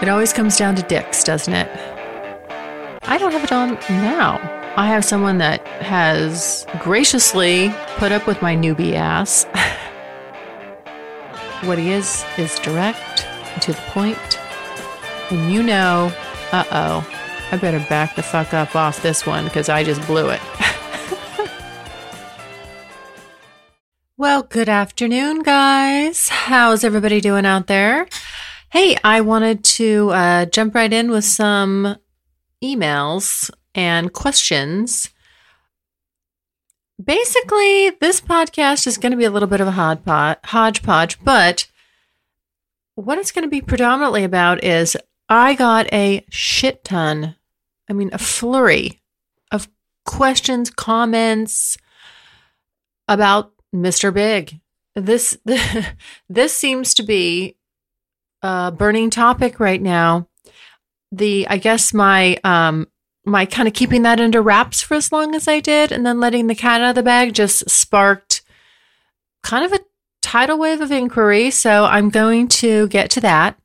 It always comes down to dicks, doesn't it? I don't have it on now. I have someone that has graciously put up with my newbie ass. what he is, is direct and to the point. And you know, uh oh, I better back the fuck up off this one because I just blew it. well, good afternoon, guys. How's everybody doing out there? Hey, I wanted to uh, jump right in with some emails and questions. Basically, this podcast is going to be a little bit of a hodgepodge, but what it's going to be predominantly about is I got a shit ton, I mean, a flurry of questions, comments about Mr. Big. This this seems to be a burning topic right now. The I guess my um my kind of keeping that under wraps for as long as I did and then letting the cat out of the bag just sparked kind of a tidal wave of inquiry. So I'm going to get to that.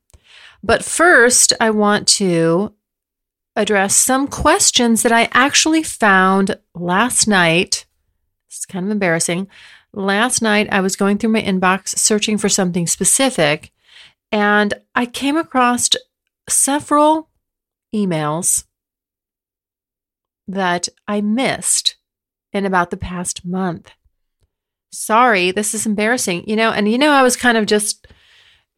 But first, I want to address some questions that I actually found last night. It's kind of embarrassing. Last night, I was going through my inbox searching for something specific, and I came across several emails that I missed in about the past month. Sorry, this is embarrassing. You know, and you know, I was kind of just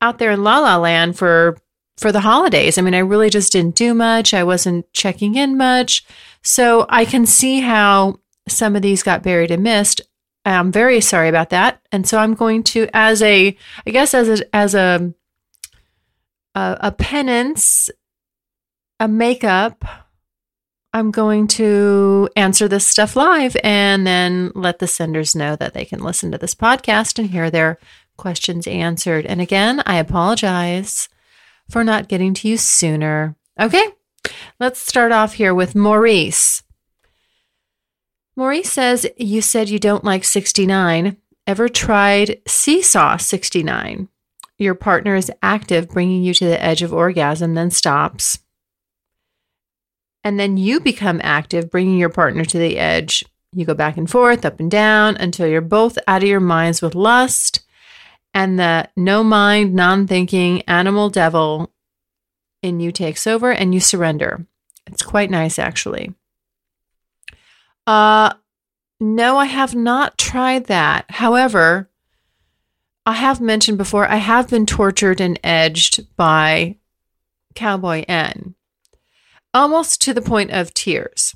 out there in la la land for for the holidays. I mean, I really just didn't do much. I wasn't checking in much. So I can see how some of these got buried and missed. I'm very sorry about that. And so I'm going to as a I guess as a as a a, a penance, a makeup. I'm going to answer this stuff live and then let the senders know that they can listen to this podcast and hear their questions answered. And again, I apologize for not getting to you sooner. Okay, let's start off here with Maurice. Maurice says, You said you don't like 69. Ever tried Seesaw 69? Your partner is active, bringing you to the edge of orgasm, then stops. And then you become active, bringing your partner to the edge. You go back and forth, up and down, until you're both out of your minds with lust. And the no mind, non thinking animal devil in you takes over and you surrender. It's quite nice, actually. Uh, no, I have not tried that. However, I have mentioned before, I have been tortured and edged by Cowboy N, almost to the point of tears.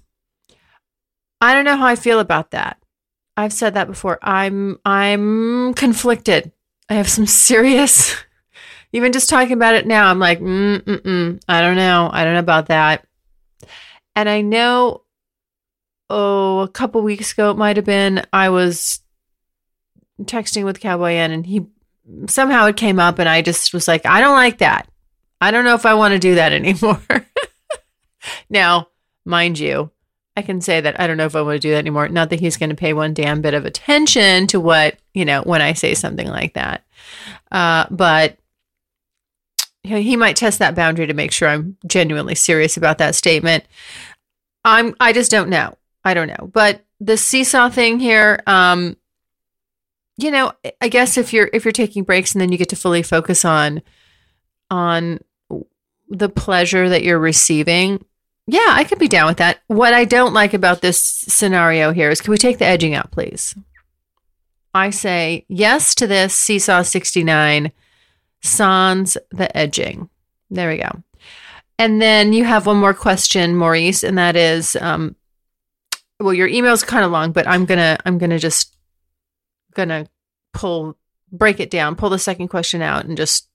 I don't know how I feel about that. I've said that before. I'm I'm conflicted. I have some serious. Even just talking about it now, I'm like, mm mm mm, I don't know. I don't know about that. And I know, oh, a couple weeks ago it might have been. I was texting with Cowboy N and he somehow it came up and I just was like, I don't like that. I don't know if I want to do that anymore. now, mind you, I can say that I don't know if I want to do that anymore. Not that he's going to pay one damn bit of attention to what, you know, when I say something like that. Uh, but he might test that boundary to make sure I'm genuinely serious about that statement. I'm I just don't know. I don't know. But the seesaw thing here, um, you know, I guess if you're if you're taking breaks and then you get to fully focus on on the pleasure that you're receiving, yeah, I could be down with that. What I don't like about this scenario here is can we take the edging out, please? I say yes to this Seesaw 69, sans the edging. There we go. And then you have one more question, Maurice, and that is um, well, your email is kind of long, but I'm gonna I'm gonna just gonna pull break it down, pull the second question out and just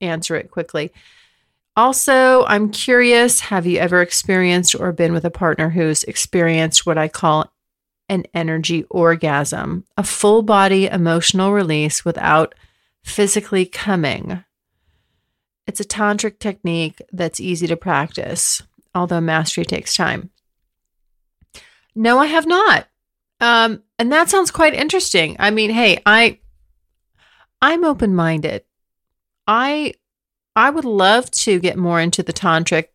answer it quickly. Also, I'm curious have you ever experienced or been with a partner who's experienced what I call an energy orgasm, a full body emotional release without physically coming? It's a tantric technique that's easy to practice, although mastery takes time. No, I have not. Um, and that sounds quite interesting. I mean, hey, I I'm open-minded. I I would love to get more into the tantric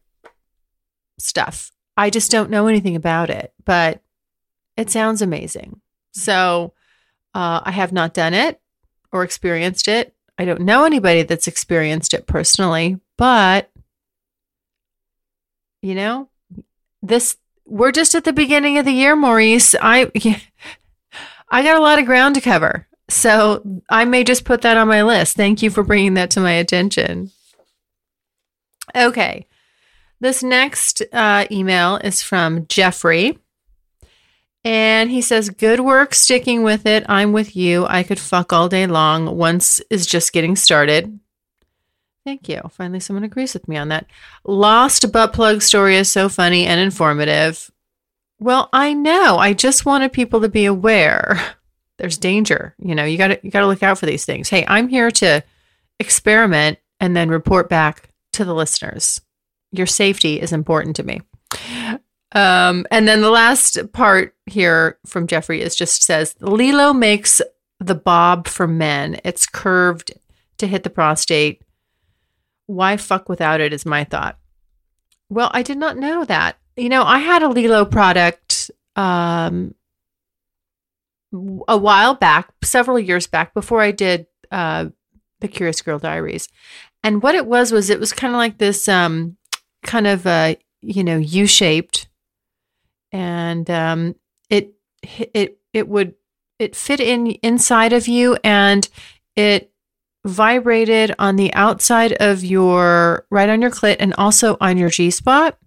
stuff. I just don't know anything about it, but it sounds amazing. So uh, I have not done it or experienced it. I don't know anybody that's experienced it personally, but you know, this we're just at the beginning of the year, Maurice. I I got a lot of ground to cover. So I may just put that on my list. Thank you for bringing that to my attention. Okay. This next uh, email is from Jeffrey. And he says, Good work sticking with it. I'm with you. I could fuck all day long. Once is just getting started. Thank you. Finally, someone agrees with me on that. Lost butt plug story is so funny and informative. Well, I know. I just wanted people to be aware. There's danger. You know, you got to you got to look out for these things. Hey, I'm here to experiment and then report back to the listeners. Your safety is important to me. Um, and then the last part here from Jeffrey is just says Lelo makes the bob for men. It's curved to hit the prostate. Why fuck without it is my thought. Well, I did not know that. You know, I had a Lelo product um, a while back, several years back, before I did uh, the Curious Girl Diaries. And what it was was it was kind of like this um, kind of a you know U shaped, and um, it it it would it fit in inside of you, and it vibrated on the outside of your right on your clit and also on your G spot.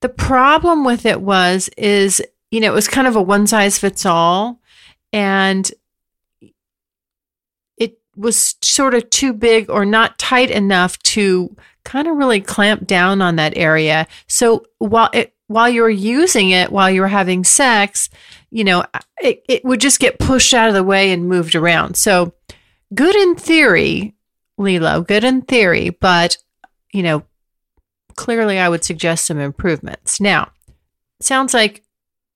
The problem with it was is you know it was kind of a one size fits all, and it was sort of too big or not tight enough to kind of really clamp down on that area. So while it while you were using it while you were having sex, you know, it, it would just get pushed out of the way and moved around. So good in theory, Lelo, good in theory, but you know, clearly I would suggest some improvements. Now, sounds like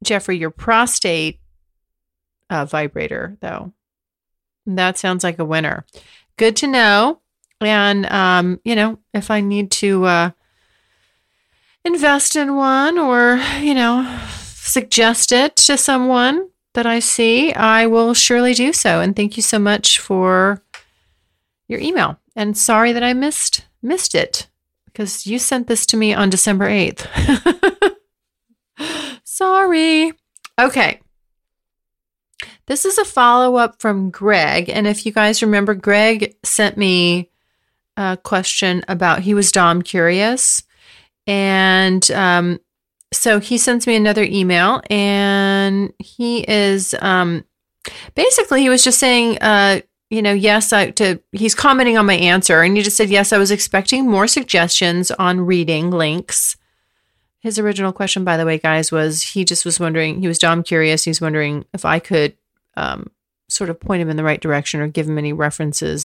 Jeffrey, your prostate uh, vibrator, though, that sounds like a winner. Good to know. And, um, you know, if I need to uh, invest in one or, you know, suggest it to someone that I see, I will surely do so. And thank you so much for your email. And sorry that I missed missed it because you sent this to me on December 8th. sorry. Okay. This is a follow up from Greg. And if you guys remember, Greg sent me a question about he was Dom curious. And um, so he sends me another email and he is um, basically, he was just saying, uh, you know, yes, I to he's commenting on my answer, and he just said, yes, I was expecting more suggestions on reading links. His original question, by the way, guys, was he just was wondering, he was Dom curious. He's wondering if I could um, sort of point him in the right direction or give him any references.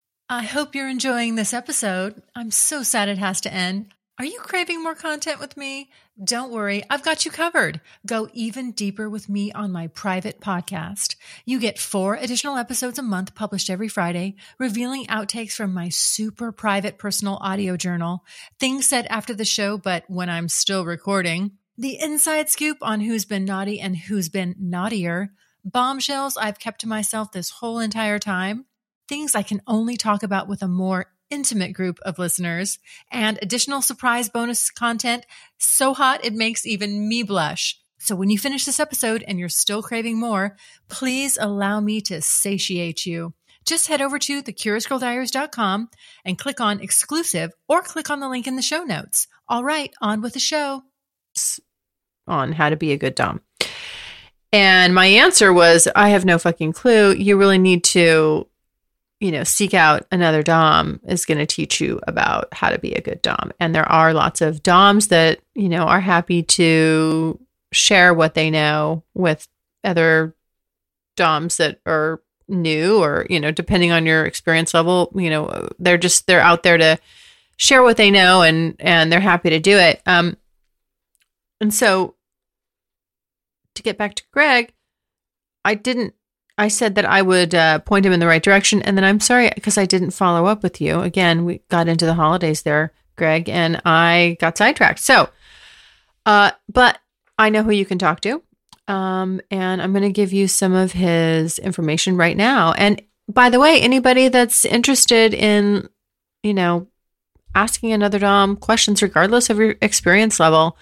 I hope you're enjoying this episode. I'm so sad it has to end. Are you craving more content with me? Don't worry, I've got you covered. Go even deeper with me on my private podcast. You get four additional episodes a month published every Friday, revealing outtakes from my super private personal audio journal, things said after the show, but when I'm still recording, the inside scoop on who's been naughty and who's been naughtier, bombshells I've kept to myself this whole entire time things I can only talk about with a more intimate group of listeners and additional surprise bonus content so hot it makes even me blush. So when you finish this episode and you're still craving more, please allow me to satiate you. Just head over to thecuriousgirldiaries.com and click on exclusive or click on the link in the show notes. All right, on with the show. On how to be a good Dom. And my answer was, I have no fucking clue. You really need to, you know, seek out another Dom is going to teach you about how to be a good Dom. And there are lots of Doms that, you know, are happy to share what they know with other DOMs that are new or, you know, depending on your experience level, you know, they're just, they're out there to share what they know and, and they're happy to do it. Um, and so to get back to Greg, I didn't. I said that I would uh, point him in the right direction, and then I'm sorry because I didn't follow up with you. Again, we got into the holidays there, Greg, and I got sidetracked. So, uh, but I know who you can talk to, um, and I'm going to give you some of his information right now. And by the way, anybody that's interested in, you know, asking another Dom questions, regardless of your experience level,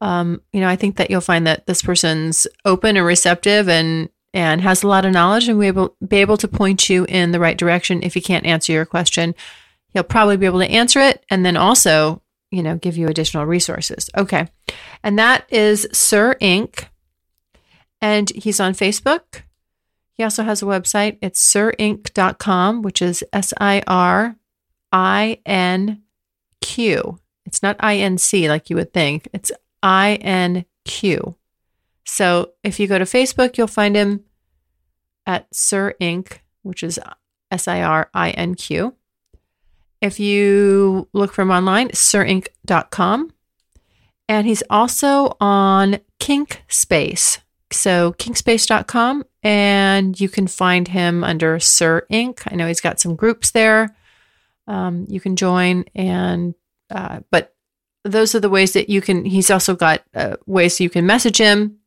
um, you know, I think that you'll find that this person's open and receptive and and has a lot of knowledge and will be able to point you in the right direction if he can't answer your question. He'll probably be able to answer it and then also, you know, give you additional resources. Okay. And that is Sir Inq. And he's on Facebook. He also has a website. It's sirinq.com, which is S I R I N Q. It's not I N C like you would think. It's I N Q. So if you go to Facebook, you'll find him at Sir Inq., which is S I R I N Q. If you look for him online, sirinq.com. And he's also on Kink Space. So kinkspace.com and you can find him under Sir Inq. I know he's got some groups there. Um, you can join and uh, but those are the ways that you can. He's also got uh, ways you can message him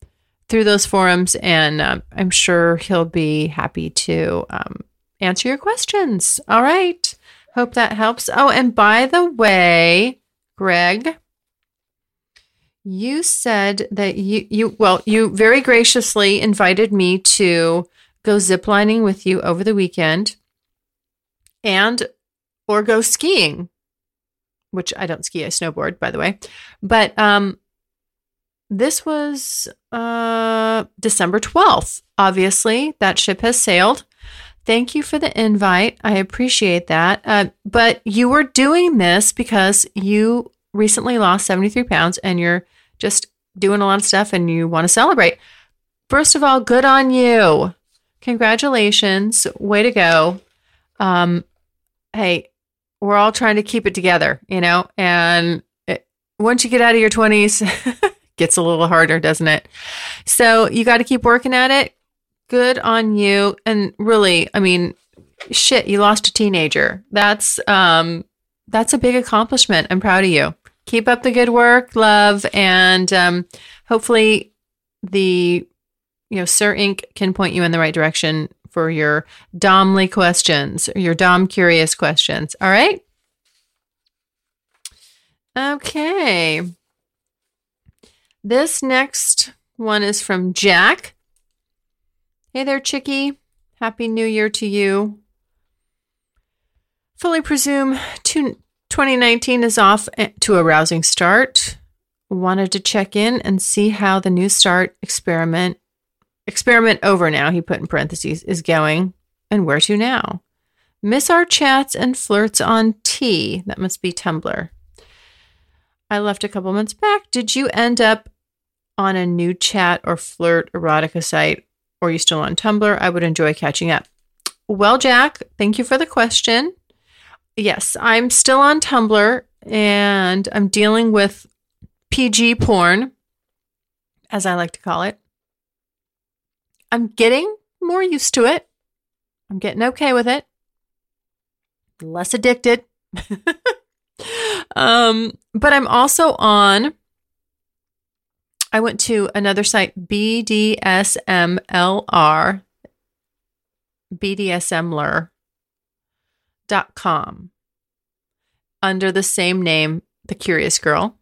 through those forums, and um, I'm sure he'll be happy to um, answer your questions. All right. Hope that helps. Oh, and by the way, Greg, you said that you you well, you very graciously invited me to go ziplining with you over the weekend and or go skiing which I don't ski, I snowboard, by the way. But um, this was uh, December 12th. Obviously, that ship has sailed. Thank you for the invite. I appreciate that. Uh, but you were doing this because you recently lost 73 pounds and you're just doing a lot of stuff and you want to celebrate. First of all, good on you. Congratulations. Way to go. Um, hey, we're all trying to keep it together, you know? And it, once you get out of your 20s, gets a little harder, doesn't it? So you got to keep working at it. Good on you. And really, I mean, shit, you lost a teenager. That's um that's a big accomplishment. I'm proud of you. Keep up the good work, love, and um hopefully the you know, Sir Inq can point you in the right direction for your Domly questions, your Dom curious questions. All right. Okay. This next one is from Jack. Hey there, Chicky. Happy New Year to you. Fully presume 2019 is off to a rousing start. Wanted to check in and see how the New Start experiment Experiment over now, he put in parentheses, is going. And where to now? Miss our chats and flirts on T. That must be Tumblr. I left a couple months back. Did you end up on a new chat or flirt erotica site? Or are you still on Tumblr? I would enjoy catching up. Well, Jack, thank you for the question. Yes, I'm still on Tumblr and I'm dealing with PG porn, as I like to call it. I'm getting more used to it. I'm getting okay with it. Less addicted. um, but I'm also on I went to another site, BDSMLR, BDSMLR.com. under the same name, The Curious Girl.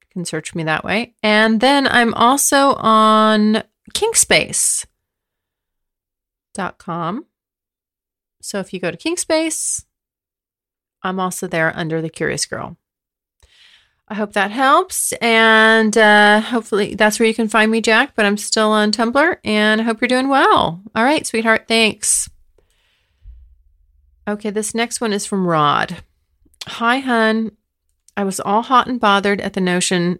You can search me that way. And then I'm also on kinkspace.com. So if you go to Kinkspace, I'm also there under The Curious Girl. I hope that helps. And uh, hopefully that's where you can find me, Jack. But I'm still on Tumblr and I hope you're doing well. All right, sweetheart. Thanks. Okay, this next one is from Rod. Hi, hun. I was all hot and bothered at the notion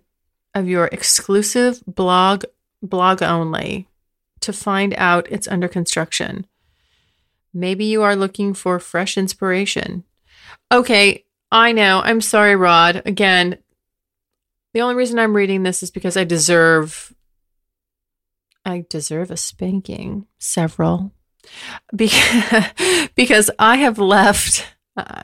of your exclusive blog, blog only, to find out it's under construction. Maybe you are looking for fresh inspiration. Okay, I know. I'm sorry, Rod. Again, the only reason I'm reading this is because I deserve I deserve a spanking, several. Because, because I have left uh,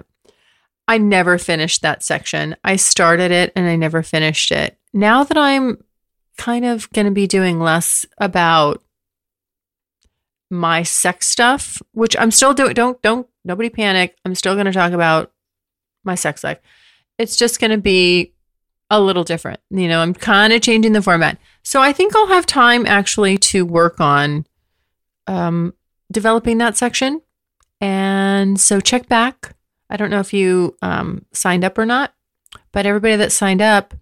I never finished that section. I started it and I never finished it. Now that I'm kind of going to be doing less about my sex stuff, which I'm still doing don't don't nobody panic. I'm still going to talk about my sex life. It's just going to be a little different. You know, I'm kind of changing the format. So I think I'll have time actually to work on um, developing that section. And so check back. I don't know if you um, signed up or not, but everybody that signed up,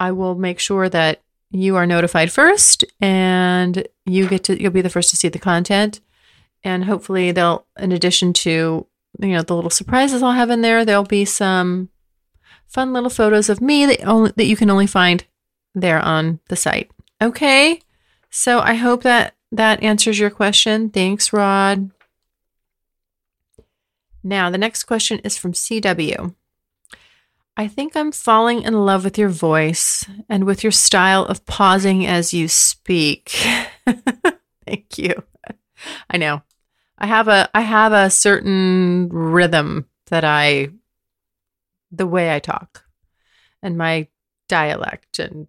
I will make sure that you are notified first and you get to you'll be the first to see the content and hopefully they'll in addition to you know the little surprises I'll have in there there'll be some fun little photos of me that only that you can only find there on the site. Okay? So I hope that that answers your question. Thanks, Rod. Now, the next question is from CW. I think I'm falling in love with your voice and with your style of pausing as you speak. Thank you. I know. I have a I have a certain rhythm that I the way I talk and my dialect and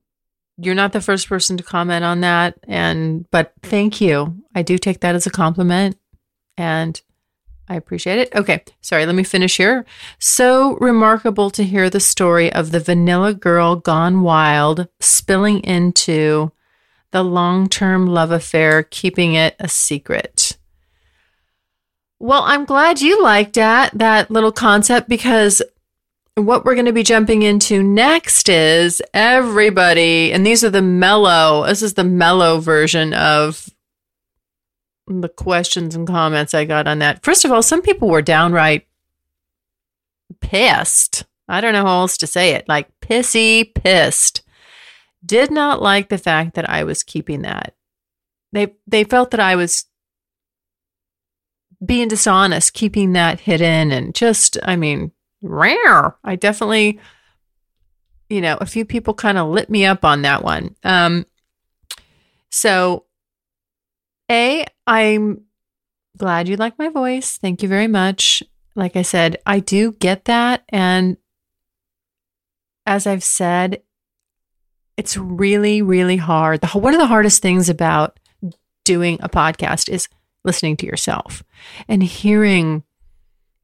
you're not the first person to comment on that and but thank you. I do take that as a compliment and I appreciate it. Okay, sorry, let me finish here. So remarkable to hear the story of the vanilla girl gone wild spilling into the long-term love affair, keeping it a secret. Well, I'm glad you liked that that little concept because what we're going to be jumping into next is everybody, and these are the mellow, this is the mellow version of the questions and comments I got on that. First of all, some people were downright pissed. I don't know how else to say it, like pissy pissed. Did not like the fact that I was keeping that. They they felt that I was being dishonest, keeping that hidden and just I mean, rare. I definitely, you know, a few people kind of lit me up on that one. Um, so, A, I'm glad you like my voice. Thank you very much. Like I said, I do get that. And as I've said, it's really, really hard. The, one of the hardest things about doing a podcast is listening to yourself and hearing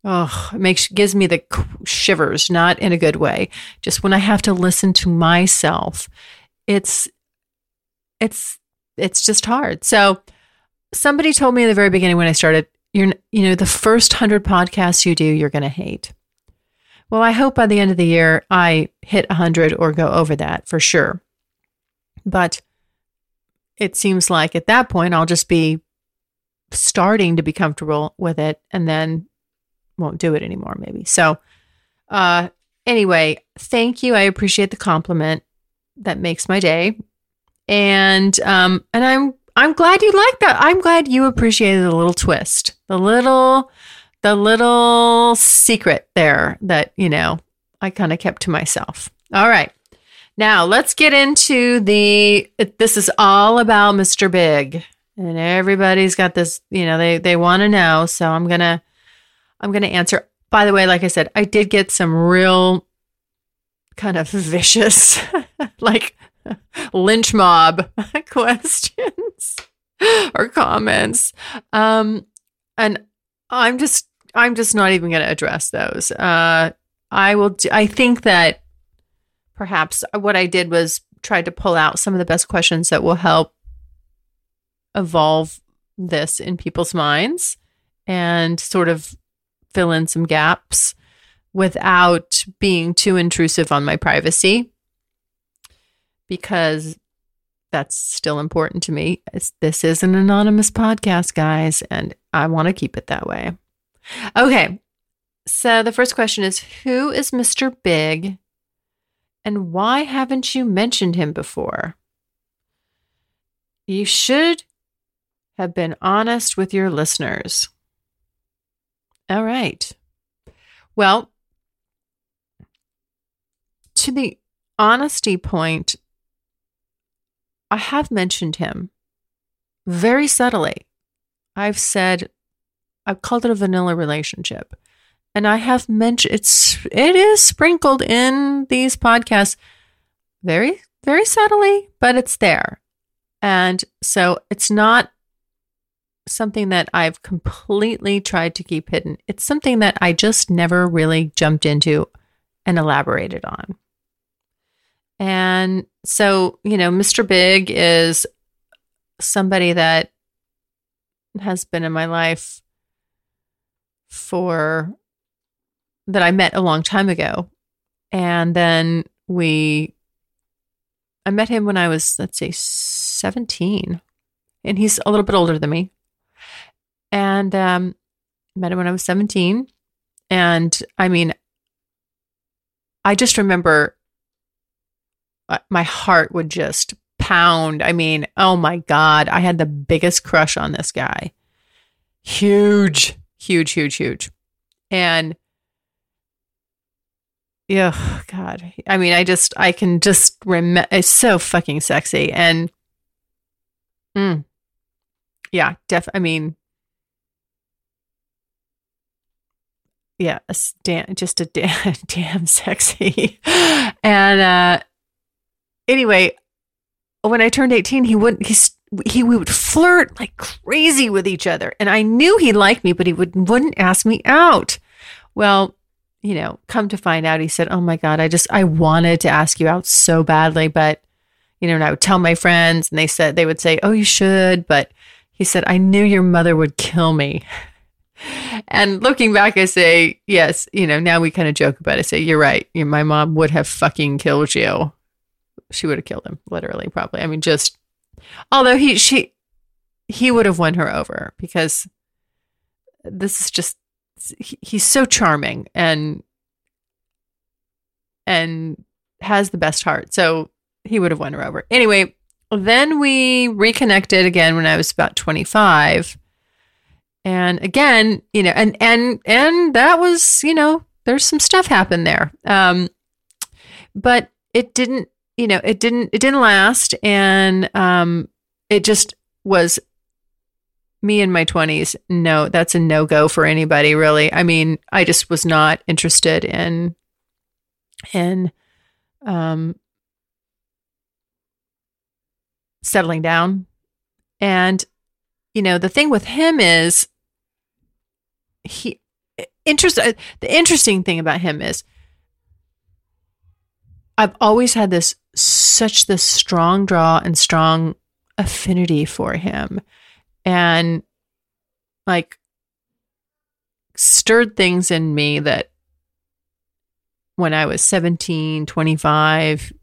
Oh, it makes gives me the shivers, not in a good way. Just when I have to listen to myself, it's it's it's just hard. So somebody told me in the very beginning when I started, you're you know, the first 100 podcasts you do, you're going to hate. Well, I hope by the end of the year I hit 100 or go over that for sure. But it seems like at that point I'll just be starting to be comfortable with it and then won't do it anymore, maybe. So, uh, anyway, thank you. I appreciate the compliment. That makes my day. And um, and I'm I'm glad you like that. I'm glad you appreciated the little twist, the little the little secret there that you know I kind of kept to myself. All right. Now let's get into the. This is all about Mr. Big, and everybody's got this. You know, they they want to know. So I'm gonna I'm going to answer. By the way, like I said, I did get some real kind of vicious, like lynch mob questions or comments. Um, and I'm just, I'm just not even going to address those. Uh, I will. I think that perhaps what I did was try to pull out some of the best questions that will help evolve this in people's minds and sort of fill in some gaps without being too intrusive on my privacy because that's still important to me. This is an anonymous podcast, guys, and I want to keep it that way. Okay. So the first question is Who is Mr. Big and why haven't you mentioned him before? You should have been honest with your listeners. All right. Well, to the honesty point, I have mentioned him very subtly. I've said, I've called it a vanilla relationship. And I have mentioned it's it is sprinkled in these podcasts very, very subtly, but it's there. And so it's not something that I've completely tried to keep hidden. It's something that I just never really jumped into and elaborated on. And so, you know, Mr. Big is somebody that has been in my life for that I met a long time ago. And then we, I met him when I was, let's say, 17. And he's a little bit older than me. And um, met him when I was 17. And I mean, I just remember uh, my heart would just pound. I mean, oh my God, I had the biggest crush on this guy. Huge, huge, huge, huge. And yeah, God. I mean, I just, I can just remember, it's so fucking sexy. And, mm, yeah, def, I mean, yeah, damn, just a damn, damn sexy. and, uh, anyway, when I turned 18, he wouldn't, he's, he would flirt like crazy with each other. And I knew he liked me, but he would, wouldn't ask me out. Well, you know, come to find out, he said, Oh my God, I just, I wanted to ask you out so badly. But, you know, and I would tell my friends and they said, they would say, Oh, you should. But he said, I knew your mother would kill me. And looking back, I say, Yes, you know, now we kind of joke about it. I say, You're right. My mom would have fucking killed you she would have killed him, literally, probably. I mean, just although he she he would have won her over because this is just he, he's so charming and and has the best heart. So he would have won her over. Anyway, then we reconnected again when I was about 25. And again, you know, and and and that was, you know, there's some stuff happened there. Um but it didn't you know, it didn't it didn't last, and um, it just was me in my 20s no that's a no go for anybody really. I mean i just was not interested in in um settling down. And you know the thing with him is he interest uh, the interesting thing about him is I've always had this such this strong draw and strong affinity for him and like stirred things in me that when I was 17, 25,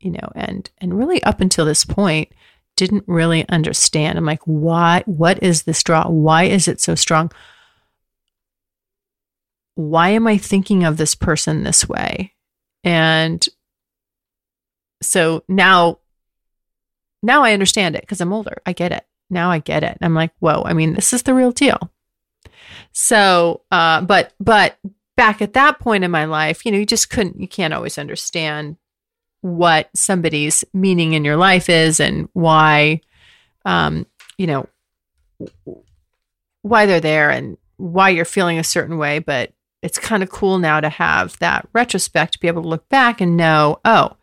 you know, and and really up until this point didn't really understand. I'm like, why what is this draw? Why is it so strong? Why am I thinking of this person this way? And so now now I understand it because I'm older. I get it. Now I get it. I'm like, whoa, I mean, this is the real deal. So, uh, but, but back at that point in my life, you know, you just couldn't, you can't always understand what somebody's meaning in your life is and why, um, you know, why they're there and why you're feeling a certain way. But it's kind of cool now to have that retrospect to be able to look back and know, oh,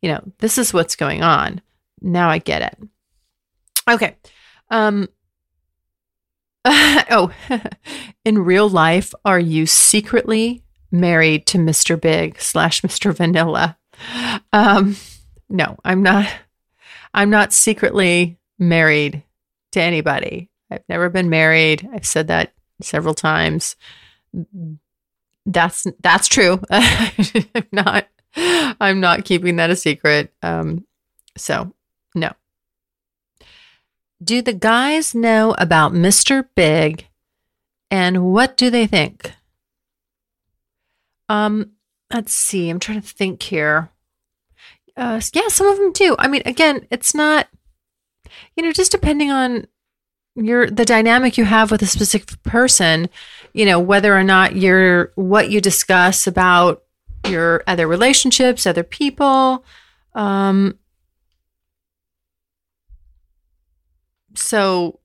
you know, this is what's going on. Now I get it. Okay. Um oh, in real life, are you secretly married to Mr. Big slash Mr. Vanilla. Um, no, I'm not. I'm not secretly married to anybody. I've never been married. I've said that several times. That's that's true. I'm not. I'm not keeping that a secret. Um, so no. Do the guys know about Mr. Big, and what do they think? Um, let's see. I'm trying to think here. Uh, yeah, some of them do. I mean, again, it's not, you know, just depending on your the dynamic you have with a specific person, you know, whether or not you're what you discuss about your other relationships, other people. Um, so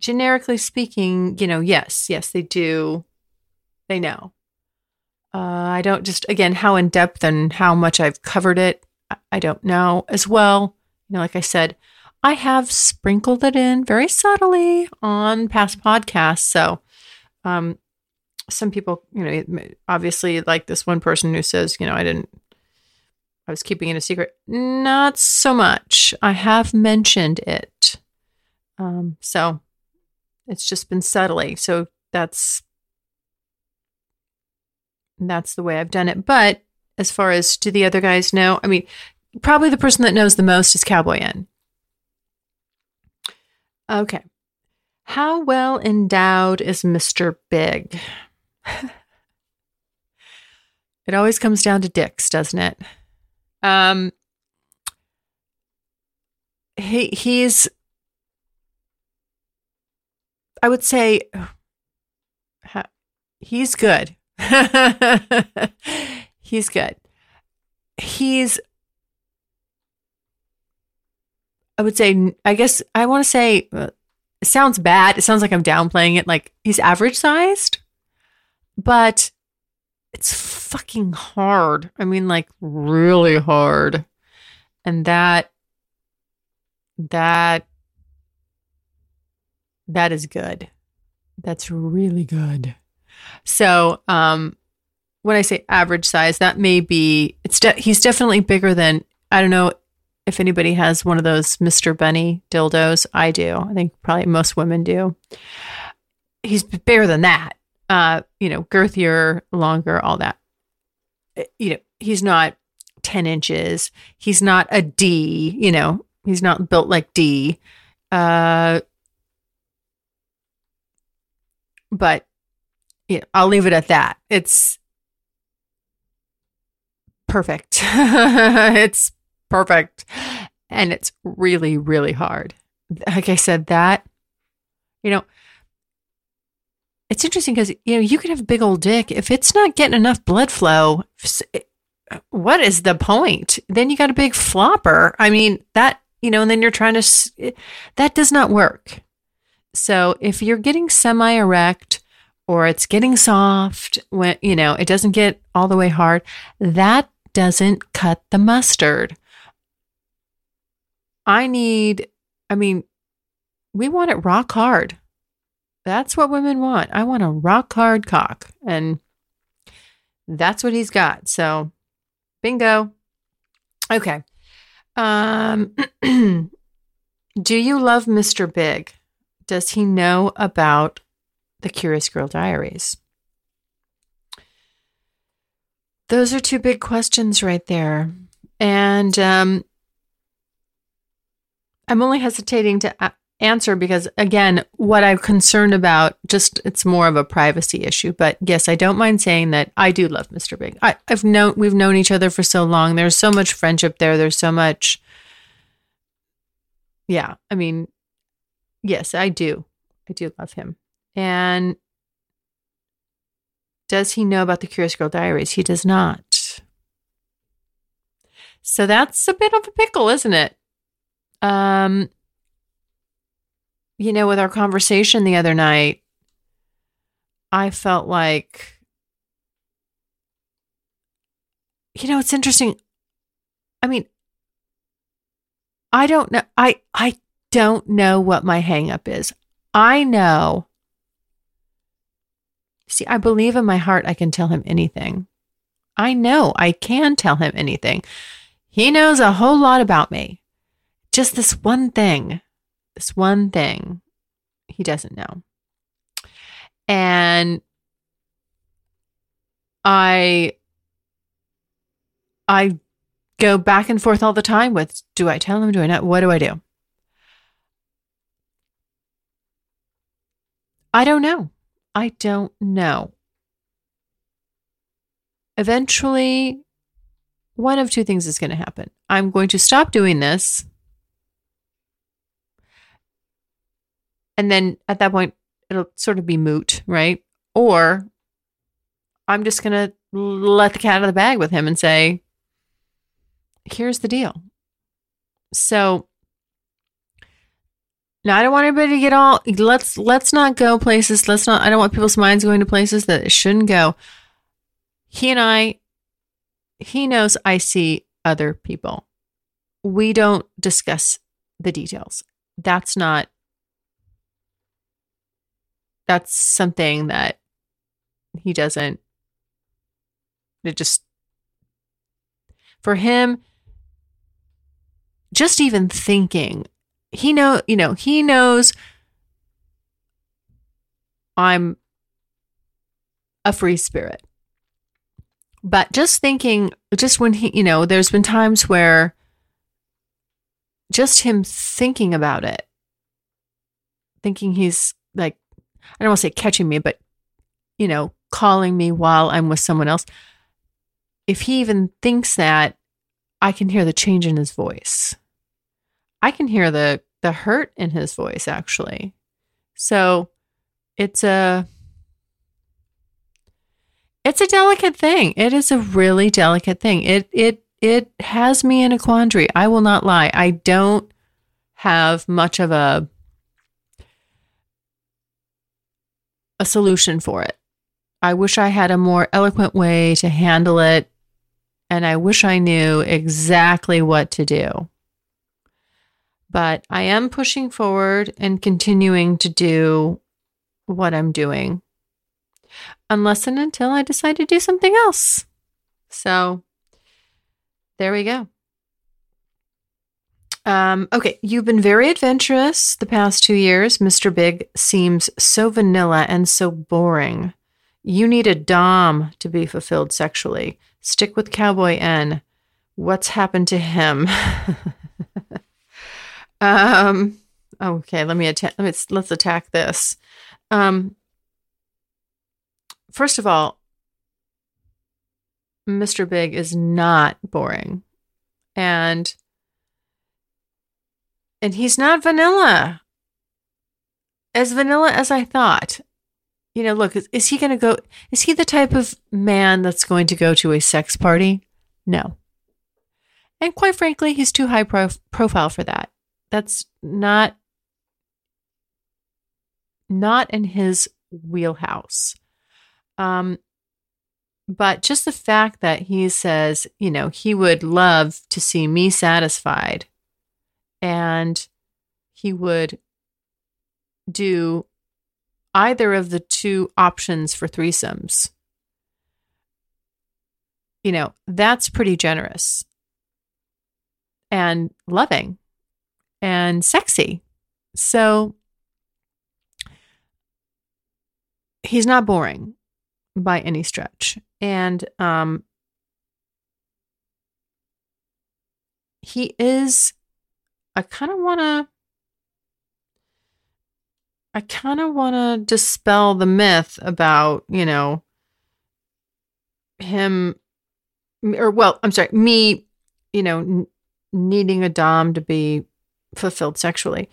generically speaking, you know, yes, yes, they do. They know. Uh, I don't just, again, how in depth and how much I've covered it, I don't know as well. You know, like I said, I have sprinkled it in very subtly on past podcasts. So, um, some people, you know, obviously like this one person who says, you know, I didn't, I was keeping it a secret. Not so much. I have mentioned it. Um, so it's just been subtly. So that's that's the way I've done it. But as far as do the other guys know? I mean, probably the person that knows the most is Cowboy N. Okay. How well endowed is Mr. Big? it always comes down to dicks, doesn't it? Um he he's I would say he's good. he's good. He's, I would say, I guess I want to say, uh, it sounds bad. It sounds like I'm downplaying it. Like he's average sized, but it's fucking hard. I mean, like really hard. And that, that that is good. That's really good. So, um, when I say average size, that may be it's de- he's definitely bigger than I don't know if anybody has one of those Mr. Bunny dildos. I do. I think probably most women do. He's bigger than that. Uh, you know, girthier, longer, all that. Eh, you know, he's not 10 inches. He's not a D, you know, he's not built like D. Uh, but I'll leave it at that. It's perfect. it's perfect. And it's really, really hard. Like I said, that, you know, it's interesting because, you know, you could have a big old dick. If it's not getting enough blood flow, eh, what is the point? Then you got a big flopper. I mean, that, you know, and then you're trying to, eh, that does not work. So if you're getting semi erect, or it's getting soft when, you know, it doesn't get all the way hard, that doesn't cut the mustard. I need, I mean, we want it rock hard. That's what women want. I want a rock hard cock. And that's what he's got. So, bingo. Okay. Um, do you love Mr. Big? Does he know about the Curious Girl Diaries? Those are two big questions right there. And um, I'm only hesitating to answer because, again, what I'm concerned about, just it's more of a privacy issue. But yes, I don't mind saying that I do love Mr. Big. I, I've known, we've known each other for so long. There's so much friendship there. There's so much. Yeah. I mean, yes, I do. I do love him. And does he know about the Curious Girl Diaries? He does not. So that's a bit of a pickle, isn't it? Um, you know, with our conversation the other night, I felt like, you know, it's interesting. I mean, I don't know. I I don't know what my hangup is. I know See, I believe in my heart I can tell him anything. I know I can tell him anything. He knows a whole lot about me. Just this one thing, this one thing he doesn't know. And I I go back and forth all the time with do I tell him, do I not? What do I do? I don't know. I don't know. Eventually, one of two things is going to happen. I'm going to stop doing this. And then at that point, it'll sort of be moot, right? Or I'm just going to let the cat out of the bag with him and say, here's the deal. So now I don't want anybody to get all let's let's not go places. Let's not I don't want people's minds going to places that it shouldn't go. He and I he knows I see other people. We don't discuss the details. That's not that's something that he doesn't it just for him just even thinking he know you know he knows i'm a free spirit. But just thinking just when he you know there's been times where just him thinking about it thinking he's like i don't want to say catching me but you know calling me while i'm with someone else if he even thinks that i can hear the change in his voice I can hear the the hurt in his voice actually. So it's a it's a delicate thing. It is a really delicate thing. It it it has me in a quandary. I will not lie. I don't have much of a a solution for it. I wish I had a more eloquent way to handle it and I wish I knew exactly what to do but I am pushing forward and continuing to do what I'm doing. Unless and until I decide to do something else. So there we go. Um, okay, you've been very adventurous the past two years. Mr. Big seems so vanilla and so boring. You need a Dom to be fulfilled sexually. Stick with Cowboy N. What's happened to him? Um, okay, let me attack. Let me let's attack this. Um, first of all, Mr. Big is not boring, and and he's not vanilla. As vanilla as I thought. You know, look, is, is he going to go? Is he the type of man that's going to go to a sex party? No. And quite frankly, he's too high prof- profile for that that's not not in his wheelhouse. Um, but just the fact that he says, you know, he would love to see me satisfied and he would do either of the two options for threesomes. You know, that's pretty generous and loving and sexy. So he's not boring by any stretch. And um, he is, I kind of want to. I kind of want to dispel the myth about, you know, him, or well, I'm sorry, me, you know, n- needing a Dom to be fulfilled sexually.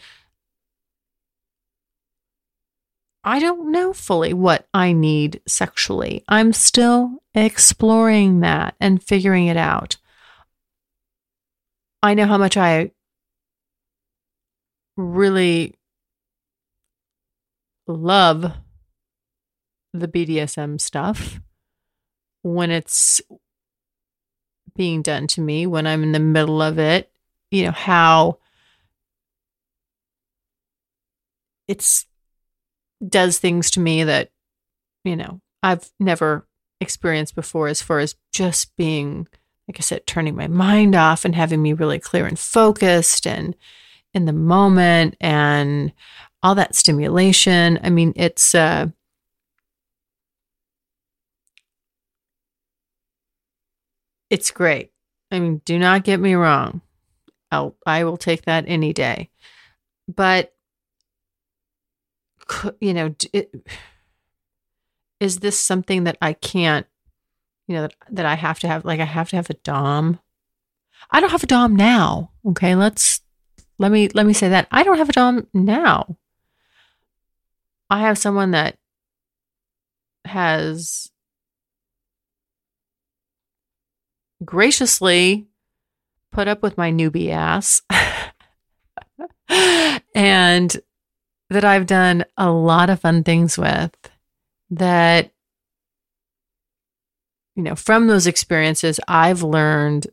I don't know fully what I need sexually. I'm still exploring that and figuring it out. I know how much I really love the BDSM stuff when it's being done to me, when I'm in the middle of it, you know, how it's does things to me that you know I've never experienced before as far as just being like I said turning my mind off and having me really clear and focused and in the moment and all that stimulation. I mean, it's uh it's great. I mean, do not get me wrong. I'll I will take that any day. But you know, it, is this something that I can't, you know, that that I have to have? Like, I have to have a dom. I don't have a dom now. Okay, let's let me let me say that I don't have a dom now. I have someone that has graciously put up with my newbie ass and that I've done a lot of fun things with that you know from those experiences I've learned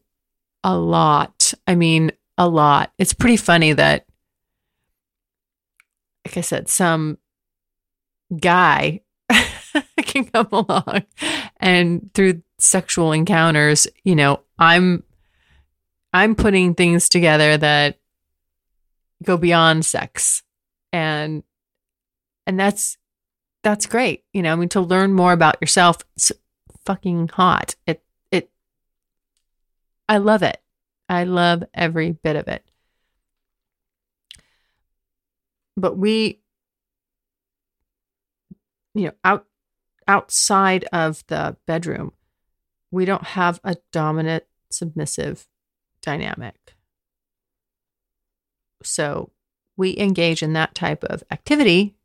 a lot. I mean, a lot. It's pretty funny that like I said some guy can come along and through sexual encounters, you know, I'm I'm putting things together that go beyond sex. And and that's that's great. You know, I mean to learn more about yourself, it's fucking hot. It it I love it. I love every bit of it. But we you know, out outside of the bedroom, we don't have a dominant submissive dynamic. So we engage in that type of activity,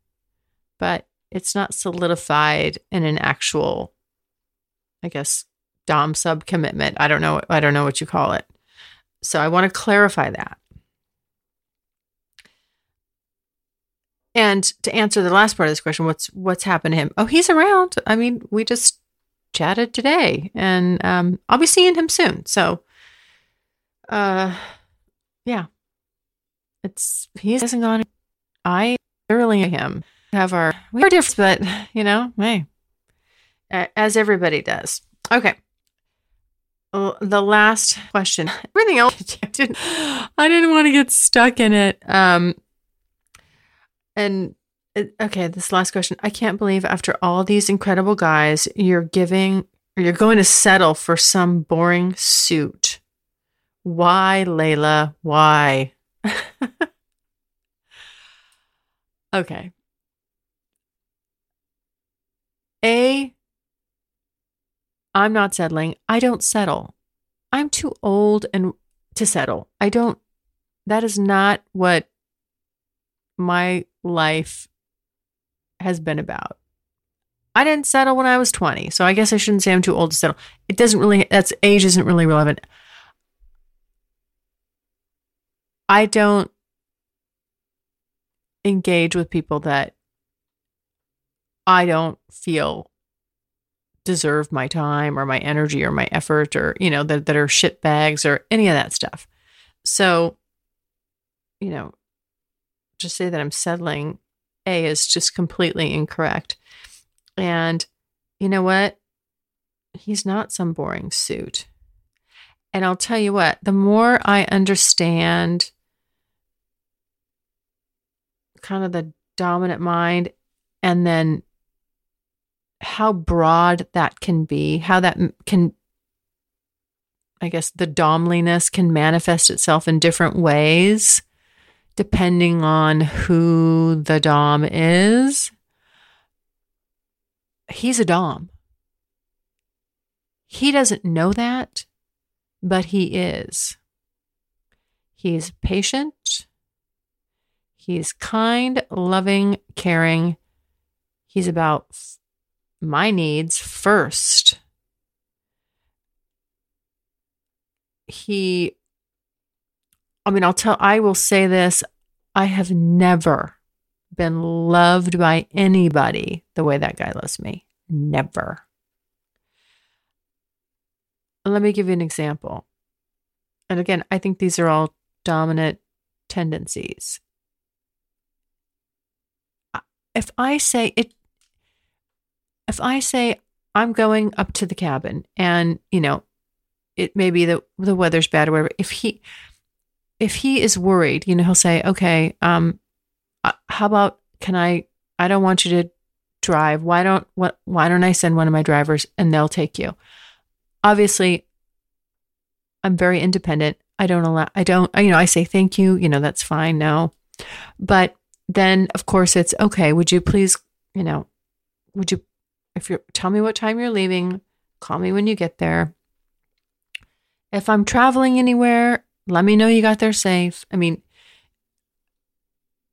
but it's not solidified in an actual, I guess, dom sub commitment. I don't know. I don't know what you call it. So I want to clarify that. And to answer the last part of this question, what's what's happened to him? Oh, he's around. I mean, we just chatted today, and um, I'll be seeing him soon. So, uh, yeah, it's he hasn't gone. I thoroughly him have our we are different, but you know, hey, as everybody does. Okay. The last question. Everything else, I didn't, I didn't want to get stuck in it. Um, and okay, this last question. I can't believe after all these incredible guys, you're giving, you're going to settle for some boring suit. Why, Layla? Why? okay. A, I'm not settling. I don't settle. I'm too old and to settle. I don't, that is not what my life has been about. I didn't settle when I was 20, so I guess I shouldn't say I'm too old to settle. It doesn't really, that's age isn't really relevant. I don't engage with people that I don't feel deserve my time or my energy or my effort or, you know, that, that are shit bags or any of that stuff. So, you know, just say that I'm settling A is just completely incorrect. And you know what? He's not some boring suit. And I'll tell you what, the more I understand kind of the dominant mind and then how broad that can be, how that can, I guess, the domliness can manifest itself in different ways depending on who the Dom is. He's a Dom. He doesn't know that, but he is. He's patient. He's kind, loving, caring. He's about my needs first. He I mean, I'll tell, I will say this I have never been loved by anybody the way that guy loves me. Never. Let me give you an example. And again, I think these are all dominant tendencies. If I say it, if I say I'm going up to the cabin and, you know, it may be that the weather's bad or whatever, if he if he is worried, you know, he'll say, "Okay, um uh, how about can I I don't want you to drive. Why don't what why don't I send one of my drivers and they'll take you?" Obviously, I'm very independent. I don't allow I don't you know, I say thank you, you know, that's fine. No. But then of course it's okay, would you please, you know, would you if you tell me what time you're leaving, call me when you get there. If I'm traveling anywhere, let me know you got there safe. I mean,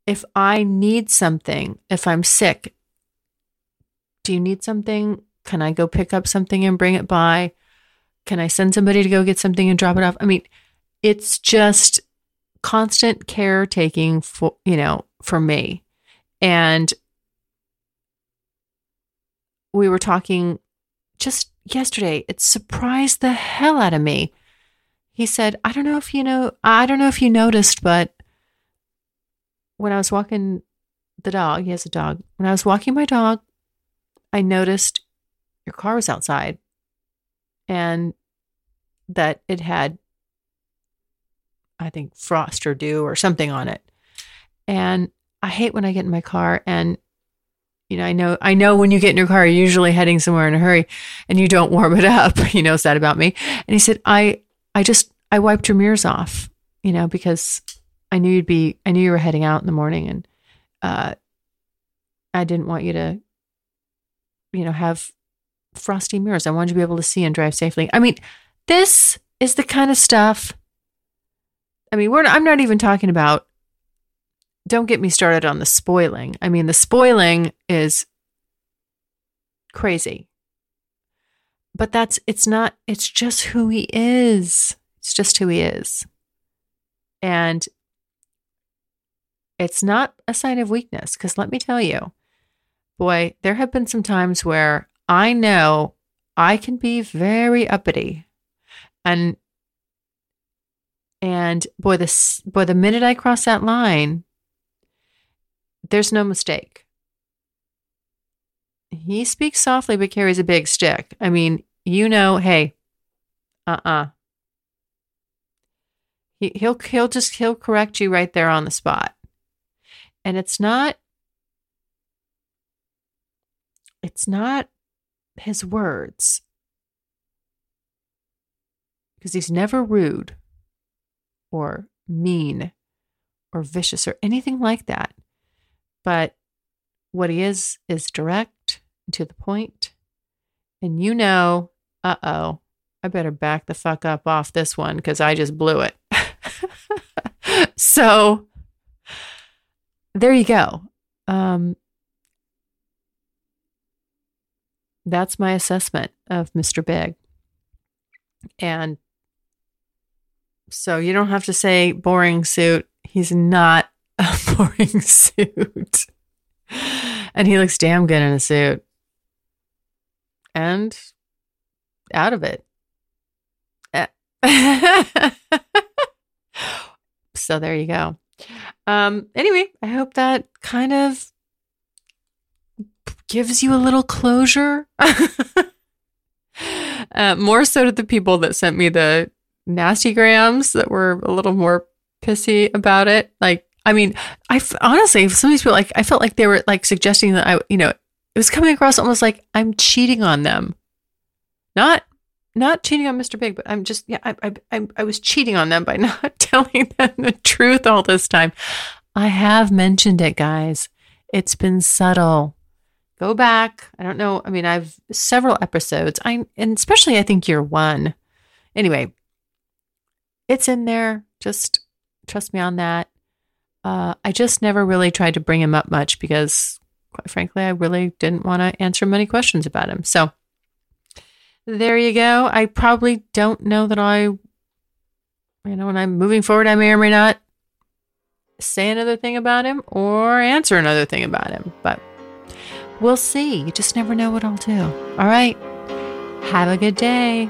if I need something, if I'm sick, do you need something? Can I go pick up something and bring it by? Can I send somebody to go get something and drop it off? I mean, it's just constant caretaking for, you know, for me. And we were talking just yesterday. It surprised the hell out of me. He said, I don't know if you know, I don't know if you noticed, but when I was walking the dog, he has a dog. When I was walking my dog, I noticed your car was outside and that it had, I think, frost or dew or something on it. And I hate when I get in my car and you know, I know I know when you get in your car, you're usually heading somewhere in a hurry and you don't warm it up. You know, that about me. And he said, I I just I wiped your mirrors off, you know, because I knew you'd be I knew you were heading out in the morning and uh I didn't want you to, you know, have frosty mirrors. I wanted you to be able to see and drive safely. I mean, this is the kind of stuff. I mean, we're I'm not even talking about don't get me started on the spoiling. I mean, the spoiling is crazy. But that's, it's not, it's just who he is. It's just who he is. And it's not a sign of weakness. Because let me tell you, boy, there have been some times where I know I can be very uppity. And and boy, this boy, the minute I cross that line, there's no mistake. He speaks softly but carries a big stick. I mean, you know, hey, uh-uh. He, he'll he'll just he'll correct you right there on the spot. And it's not it's not his words. Because he's never rude or mean or vicious or anything like that. But what he is is direct to the point. And you know, uh oh, I better back the fuck up off this one because I just blew it. so there you go. Um, that's my assessment of Mr. Big. And so you don't have to say boring suit. He's not boring suit. And he looks damn good in a suit. And out of it. Eh. so there you go. Um, anyway, I hope that kind of gives you a little closure. uh, more so to the people that sent me the nasty grams that were a little more pissy about it. Like, I mean, I honestly, some of these people, like, I felt like they were like suggesting that I, you know, it was coming across almost like I'm cheating on them. Not, not cheating on Mr. Big, but I'm just, yeah, I, I, I was cheating on them by not telling them the truth all this time. I have mentioned it, guys. It's been subtle. Go back. I don't know. I mean, I've several episodes. I and especially I think year one. Anyway, it's in there. Just trust me on that. Uh, I just never really tried to bring him up much because, quite frankly, I really didn't want to answer many questions about him. So there you go. I probably don't know that I, you know, when I'm moving forward, I may or may not say another thing about him or answer another thing about him. But we'll see. You just never know what I'll do. All right. Have a good day.